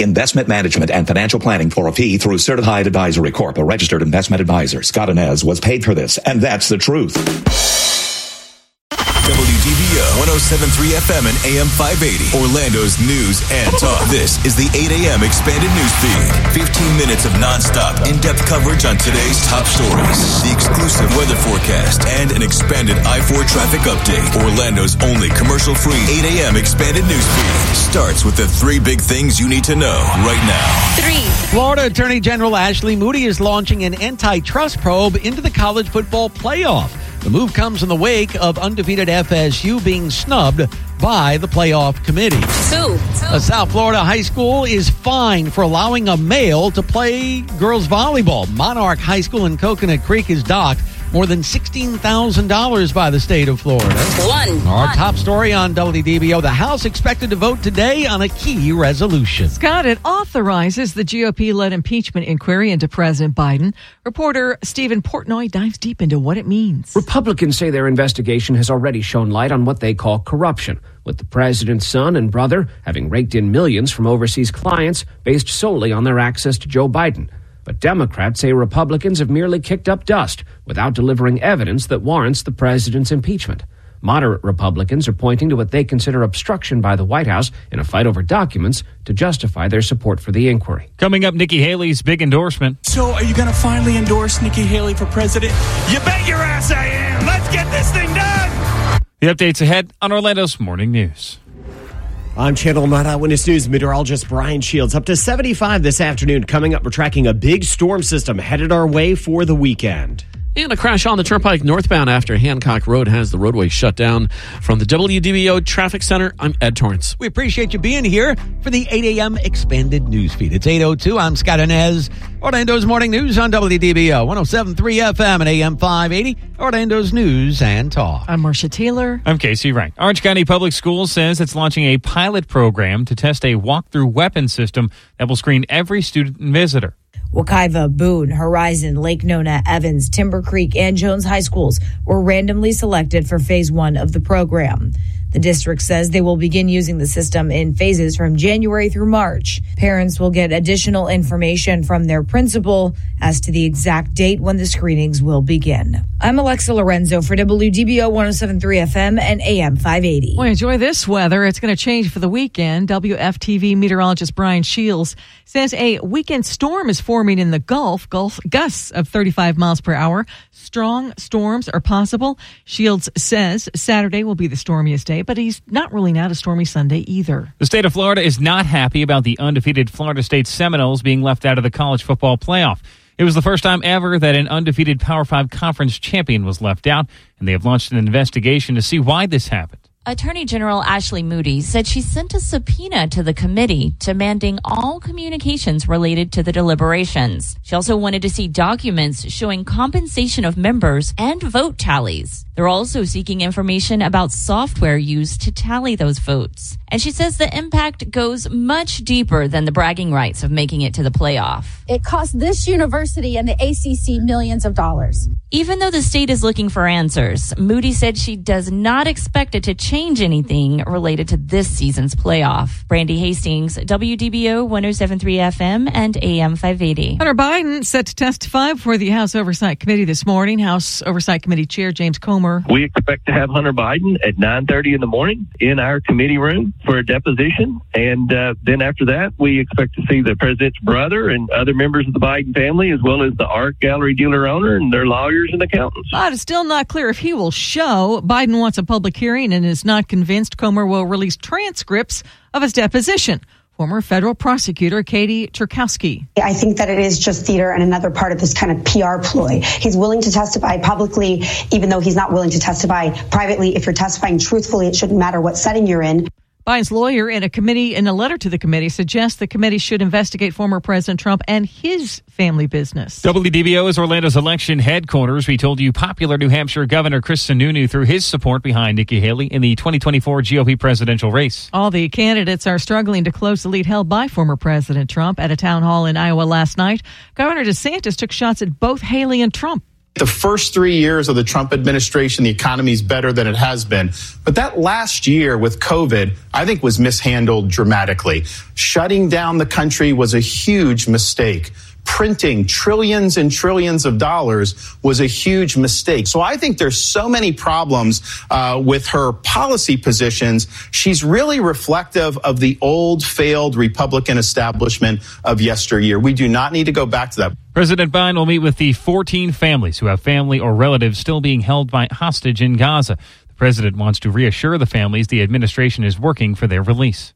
Investment management and financial planning for a fee through Certified Advisory Corp, a registered investment advisor. Scott Anez was paid for this, and that's the truth. WDBO 1073 FM and AM 580. Orlando's news and talk. This is the 8 a.m. expanded news feed. 15 minutes of nonstop, in depth coverage on today's top stories, the exclusive weather forecast, and an expanded I 4 traffic update. Orlando's only commercial free 8 a.m. expanded news feed starts with the three big things you need to know right now. Three. Florida Attorney General Ashley Moody is launching an antitrust probe into the college football playoff. The move comes in the wake of undefeated FSU being snubbed by the playoff committee. Two. A South Florida high school is fined for allowing a male to play girls volleyball. Monarch High School in Coconut Creek is docked more than $16,000 by the state of Florida. One. Our top story on WDBO the House expected to vote today on a key resolution. Scott, it authorizes the GOP led impeachment inquiry into President Biden. Reporter Steven Portnoy dives deep into what it means. Republicans say their investigation has already shown light on what they call corruption, with the president's son and brother having raked in millions from overseas clients based solely on their access to Joe Biden. But Democrats say Republicans have merely kicked up dust without delivering evidence that warrants the president's impeachment. Moderate Republicans are pointing to what they consider obstruction by the White House in a fight over documents to justify their support for the inquiry. Coming up, Nikki Haley's big endorsement. So, are you going to finally endorse Nikki Haley for president? You bet your ass I am. Let's get this thing done. The updates ahead on Orlando's Morning News. I'm Channel 9 Eyewitness News meteorologist Brian Shields. Up to 75 this afternoon. Coming up, we're tracking a big storm system headed our way for the weekend. And a crash on the turnpike northbound after Hancock Road has the roadway shut down. From the WDBO Traffic Center, I'm Ed Torrance. We appreciate you being here for the 8 a.m. expanded news feed. It's 8.02. I'm Scott Anez. Orlando's Morning News on WDBO 107.3 FM and AM 580. Orlando's News and Talk. I'm Marcia Taylor. I'm Casey Wright. Orange County Public Schools says it's launching a pilot program to test a walk-through weapon system that will screen every student and visitor. Wekiva, Boone, Horizon, Lake Nona, Evans, Timber Creek, and Jones High Schools were randomly selected for phase one of the program. The district says they will begin using the system in phases from January through March. Parents will get additional information from their principal as to the exact date when the screenings will begin. I'm Alexa Lorenzo for WDBO 1073 FM and AM 580. Well, enjoy this weather. It's going to change for the weekend. WFTV meteorologist Brian Shields says a weekend storm is forming in the Gulf, Gulf gusts of 35 miles per hour. Strong storms are possible. Shields says Saturday will be the stormiest day, but he's not ruling out a stormy Sunday either. The state of Florida is not happy about the undefeated Florida State Seminoles being left out of the college football playoff. It was the first time ever that an undefeated Power 5 conference champion was left out, and they have launched an investigation to see why this happened. Attorney General Ashley Moody said she sent a subpoena to the committee demanding all communications related to the deliberations. She also wanted to see documents showing compensation of members and vote tallies. They're also seeking information about software used to tally those votes. And she says the impact goes much deeper than the bragging rights of making it to the playoff. It cost this university and the ACC millions of dollars. Even though the state is looking for answers, Moody said she does not expect it to change anything related to this season's playoff. Brandy Hastings, WDBO 1073 FM and AM 580. Hunter Biden set to testify before the House Oversight Committee this morning. House Oversight Committee Chair James Comer. We expect to have Hunter Biden at 9:30 in the morning in our committee room for a deposition, and uh, then after that, we expect to see the president's brother and other members of the Biden family, as well as the art gallery dealer owner and their lawyers and accountants. But it's still not clear if he will show. Biden wants a public hearing and is not convinced Comer will release transcripts of his deposition. Former federal prosecutor Katie Cherkasky. I think that it is just theater and another part of this kind of PR ploy. He's willing to testify publicly, even though he's not willing to testify privately. If you're testifying truthfully, it shouldn't matter what setting you're in. Biden's lawyer in a committee in a letter to the committee suggests the committee should investigate former President Trump and his family business. WDBO is Orlando's election headquarters. We told you popular New Hampshire Governor Chris Sununu threw his support behind Nikki Haley in the 2024 GOP presidential race. All the candidates are struggling to close the lead held by former President Trump at a town hall in Iowa last night. Governor DeSantis took shots at both Haley and Trump. The first three years of the Trump administration, the economy is better than it has been. But that last year with COVID, I think was mishandled dramatically. Shutting down the country was a huge mistake printing trillions and trillions of dollars was a huge mistake. So I think there's so many problems uh, with her policy positions. She's really reflective of the old failed Republican establishment of yesteryear. We do not need to go back to that. President Biden will meet with the 14 families who have family or relatives still being held by hostage in Gaza. The president wants to reassure the families the administration is working for their release.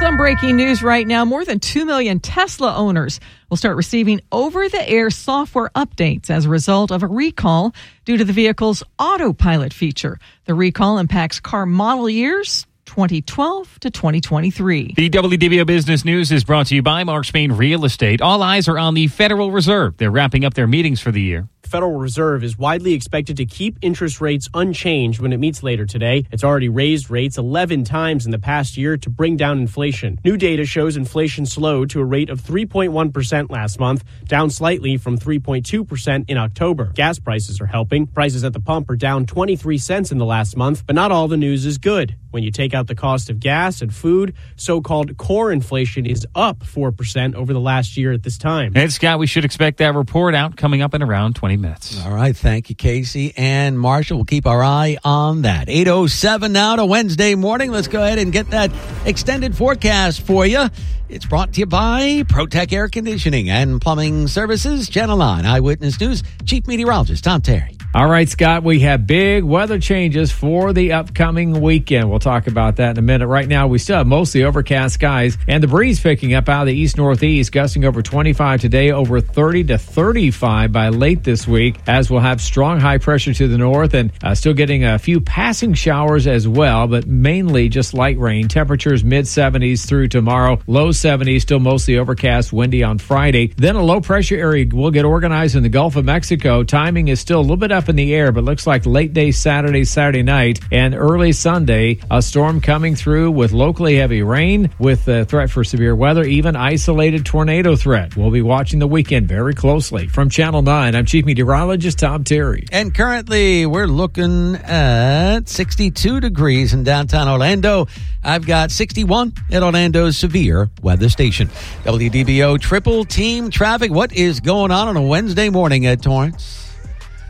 Some breaking news right now. More than 2 million Tesla owners will start receiving over the air software updates as a result of a recall due to the vehicle's autopilot feature. The recall impacts car model years 2012 to 2023. The WDBO Business News is brought to you by Mark Spain Real Estate. All eyes are on the Federal Reserve. They're wrapping up their meetings for the year. Federal Reserve is widely expected to keep interest rates unchanged when it meets later today. It's already raised rates 11 times in the past year to bring down inflation. New data shows inflation slowed to a rate of 3.1% last month, down slightly from 3.2% in October. Gas prices are helping. Prices at the pump are down 23 cents in the last month, but not all the news is good. When you take out the cost of gas and food, so-called core inflation is up 4% over the last year at this time. And Scott, we should expect that report out coming up in around 20 minutes. All right. Thank you, Casey and Marshall. We'll keep our eye on that. 807 now to Wednesday morning. Let's go ahead and get that extended forecast for you. It's brought to you by ProTech Air Conditioning and Plumbing Services, Channel 9 Eyewitness News, Chief Meteorologist Tom Terry. All right, Scott, we have big weather changes for the upcoming weekend. We'll talk about that in a minute. Right now, we still have mostly overcast skies and the breeze picking up out of the east northeast, gusting over 25 today, over 30 to 35 by late this week, as we'll have strong high pressure to the north and uh, still getting a few passing showers as well, but mainly just light rain. Temperatures mid 70s through tomorrow, low 70s, still mostly overcast, windy on Friday. Then a low pressure area will get organized in the Gulf of Mexico. Timing is still a little bit up in the air, but looks like late day Saturday, Saturday night, and early Sunday, a storm coming through with locally heavy rain, with a threat for severe weather, even isolated tornado threat. We'll be watching the weekend very closely. From Channel 9, I'm Chief Meteorologist Tom Terry. And currently, we're looking at 62 degrees in downtown Orlando. I've got 61 at Orlando's severe weather station. WDBO triple team traffic. What is going on on a Wednesday morning at Torrance?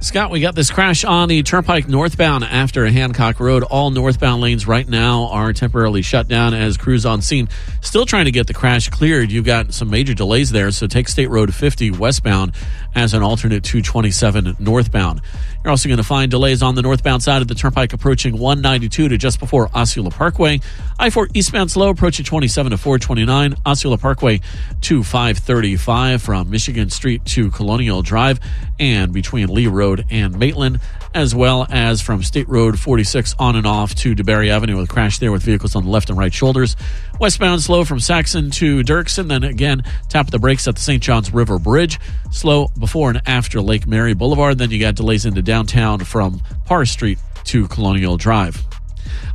Scott, we got this crash on the Turnpike northbound after Hancock Road. All northbound lanes right now are temporarily shut down as crews on scene still trying to get the crash cleared. You've got some major delays there, so take State Road 50 westbound as an alternate 227 northbound. You're also going to find delays on the northbound side of the Turnpike approaching 192 to just before Osceola Parkway. I-4 eastbound slow approaching 27 to 429. Osceola Parkway to 535 from Michigan Street to Colonial Drive and between Lee Road and Maitland, as well as from State Road 46 on and off to DeBary Avenue with a crash there with vehicles on the left and right shoulders. Westbound slow from Saxon to Dirksen, then again tap the brakes at the St. Johns River Bridge. Slow before and after Lake Mary Boulevard. Then you got delays into downtown from Par Street to Colonial Drive.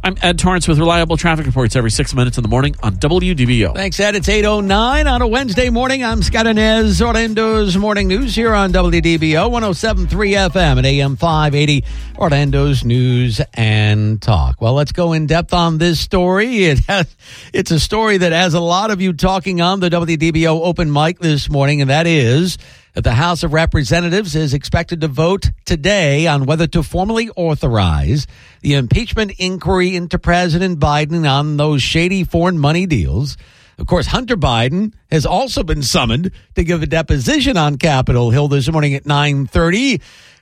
I'm Ed Torrance with reliable traffic reports every six minutes in the morning on WDBO. Thanks, Ed. It's 8.09 on a Wednesday morning. I'm Scott Anez, Orlando's Morning News here on WDBO 107.3 FM and AM 580, Orlando's News and Talk. Well, let's go in depth on this story. It has, it's a story that has a lot of you talking on the WDBO open mic this morning, and that is that the House of Representatives is expected to vote today on whether to formally authorize the impeachment inquiry into President Biden on those shady foreign money deals. Of course, Hunter Biden has also been summoned to give a deposition on Capitol Hill this morning at 9:30.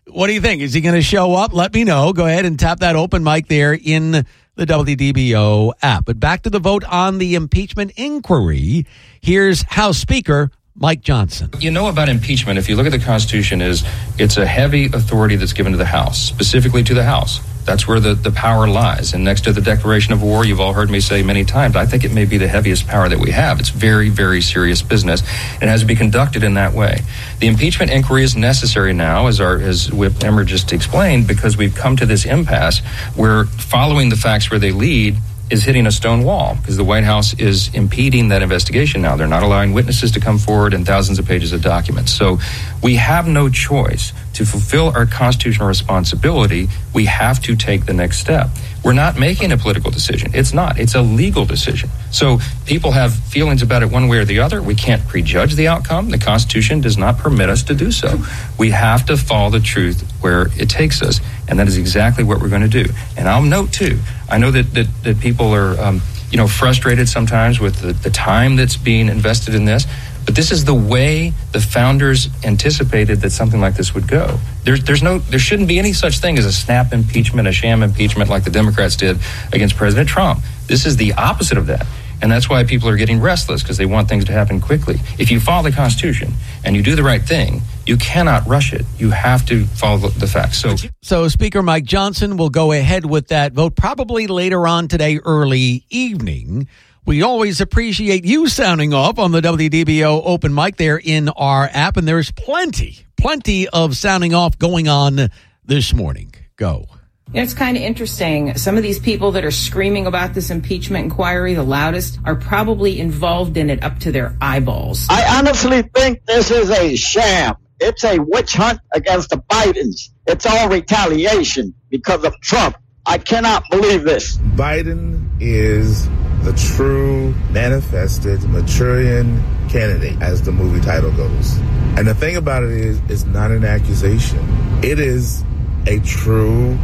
What do you think? Is he going to show up? Let me know. Go ahead and tap that open mic there in the WDBO app. But back to the vote on the impeachment inquiry. Here's House Speaker Mike Johnson. You know about impeachment, if you look at the Constitution, is it's a heavy authority that's given to the House, specifically to the House. That's where the, the power lies. And next to the declaration of war, you've all heard me say many times, I think it may be the heaviest power that we have. It's very, very serious business. It has to be conducted in that way. The impeachment inquiry is necessary now, as our as Whip Emmer just explained, because we've come to this impasse where following the facts where they lead, is hitting a stone wall because the White House is impeding that investigation now. They're not allowing witnesses to come forward and thousands of pages of documents. So we have no choice to fulfill our constitutional responsibility. We have to take the next step. We're not making a political decision. It's not. It's a legal decision. So people have feelings about it one way or the other. We can't prejudge the outcome. The Constitution does not permit us to do so. We have to follow the truth where it takes us, and that is exactly what we're going to do. And I'll note too. I know that that, that people are. Um, you know, frustrated sometimes with the, the time that's being invested in this. But this is the way the founders anticipated that something like this would go. There's, there's no, there shouldn't be any such thing as a snap impeachment, a sham impeachment like the Democrats did against President Trump. This is the opposite of that. And that's why people are getting restless because they want things to happen quickly. If you follow the Constitution and you do the right thing, you cannot rush it. You have to follow the facts. So, so Speaker Mike Johnson will go ahead with that vote probably later on today, early evening. We always appreciate you sounding off on the WDBO open mic there in our app, and there's plenty, plenty of sounding off going on this morning. Go. You know, it's kind of interesting. Some of these people that are screaming about this impeachment inquiry the loudest are probably involved in it up to their eyeballs. I honestly think this is a sham. It's a witch hunt against the Bidens. It's all retaliation because of Trump. I cannot believe this. Biden is the true manifested Manchurian candidate, as the movie title goes. And the thing about it is, it's not an accusation. It is a true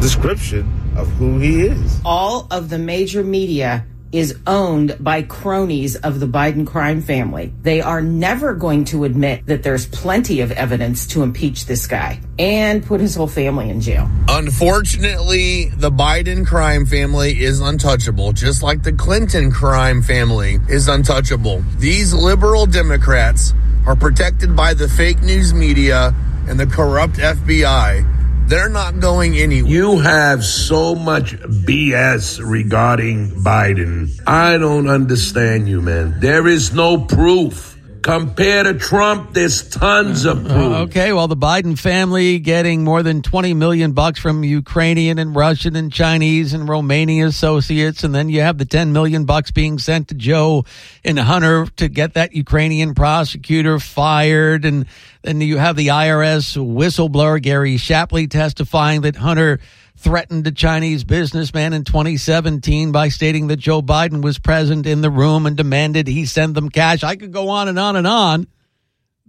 description of who he is. All of the major media is owned by cronies of the Biden crime family. They are never going to admit that there's plenty of evidence to impeach this guy and put his whole family in jail. Unfortunately, the Biden crime family is untouchable, just like the Clinton crime family is untouchable. These liberal Democrats are protected by the fake news media and the corrupt FBI they're not going anywhere. You have so much BS regarding Biden. I don't understand you, man. There is no proof. Compared to Trump, there's tons of proof. Uh, okay, well, the Biden family getting more than 20 million bucks from Ukrainian and Russian and Chinese and Romanian associates, and then you have the 10 million bucks being sent to Joe and Hunter to get that Ukrainian prosecutor fired, and then you have the IRS whistleblower Gary Shapley testifying that Hunter threatened a Chinese businessman in 2017 by stating that Joe Biden was present in the room and demanded he send them cash. I could go on and on and on.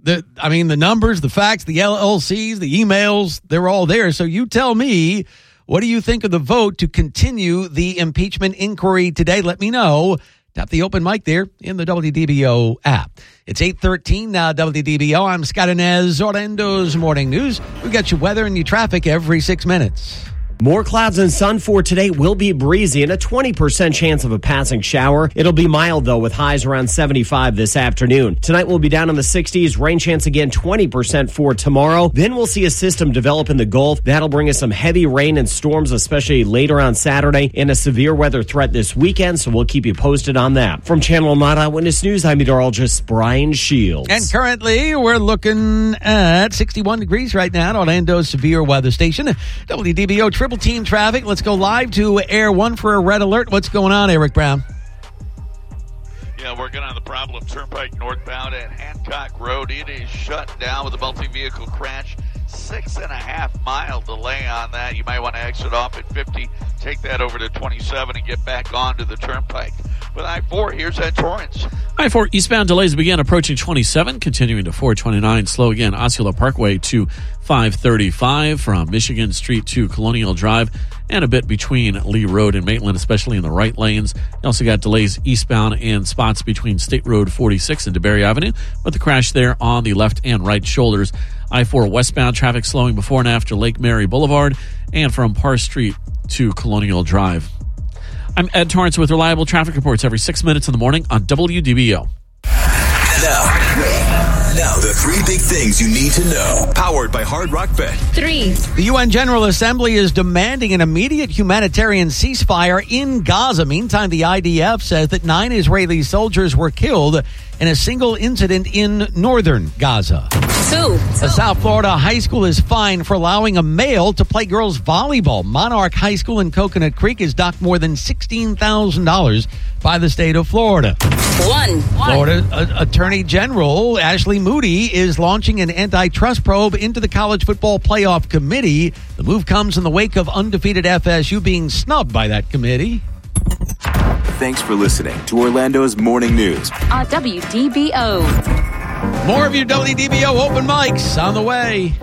The, I mean, the numbers, the facts, the LLCs, the emails, they're all there. So you tell me, what do you think of the vote to continue the impeachment inquiry today? Let me know. Tap the open mic there in the WDBO app. It's 813 now, WDBO. I'm Scott Anez, Orlando's Morning News. We got your weather and your traffic every six minutes. More clouds and sun for today will be breezy and a 20% chance of a passing shower. It'll be mild though with highs around 75 this afternoon. Tonight we'll be down in the 60s. Rain chance again 20% for tomorrow. Then we'll see a system develop in the Gulf. That'll bring us some heavy rain and storms, especially later on Saturday and a severe weather threat this weekend. So we'll keep you posted on that. From Channel 9 Eyewitness News, I'm meteorologist Brian Shields. And currently we're looking at 61 degrees right now at Orlando's severe weather station. WDBO Triple Team Traffic. Let's go live to Air One for a red alert. What's going on, Eric Brown? Yeah, working on the problem Turnpike northbound at Hancock Road. It is shut down with a multi-vehicle crash. Six and a half mile delay on that. You might want to exit off at 50, take that over to 27, and get back onto the Turnpike. With I-4, here's Ed Torrance. I-4 eastbound delays begin approaching 27, continuing to 429. Slow again, Osceola Parkway to 535 from Michigan Street to Colonial Drive and a bit between Lee Road and Maitland, especially in the right lanes. You also got delays eastbound and spots between State Road 46 and DeBary Avenue, with the crash there on the left and right shoulders. I-4 westbound traffic slowing before and after Lake Mary Boulevard and from Par Street to Colonial Drive. I'm Ed Torrance with reliable traffic reports every six minutes in the morning on WDBO. Now, Now, the three big things you need to know. Powered by Hard Rock Bet. Three. The UN General Assembly is demanding an immediate humanitarian ceasefire in Gaza. Meantime, the IDF says that nine Israeli soldiers were killed in a single incident in northern Gaza. Two. A South Florida high school is fined for allowing a male to play girls volleyball. Monarch High School in Coconut Creek is docked more than $16,000 by the state of Florida. One. Florida uh, Attorney General Ashley Moody is launching an antitrust probe into the college football playoff committee. The move comes in the wake of undefeated FSU being snubbed by that committee. Thanks for listening to Orlando's Morning News. On WDBO. More of your WDBO open mics on the way.